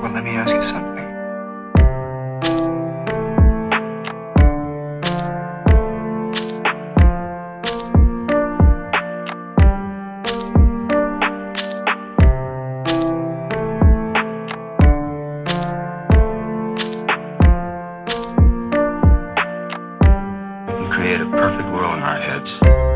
Well, let me ask you something. create a perfect world in our heads.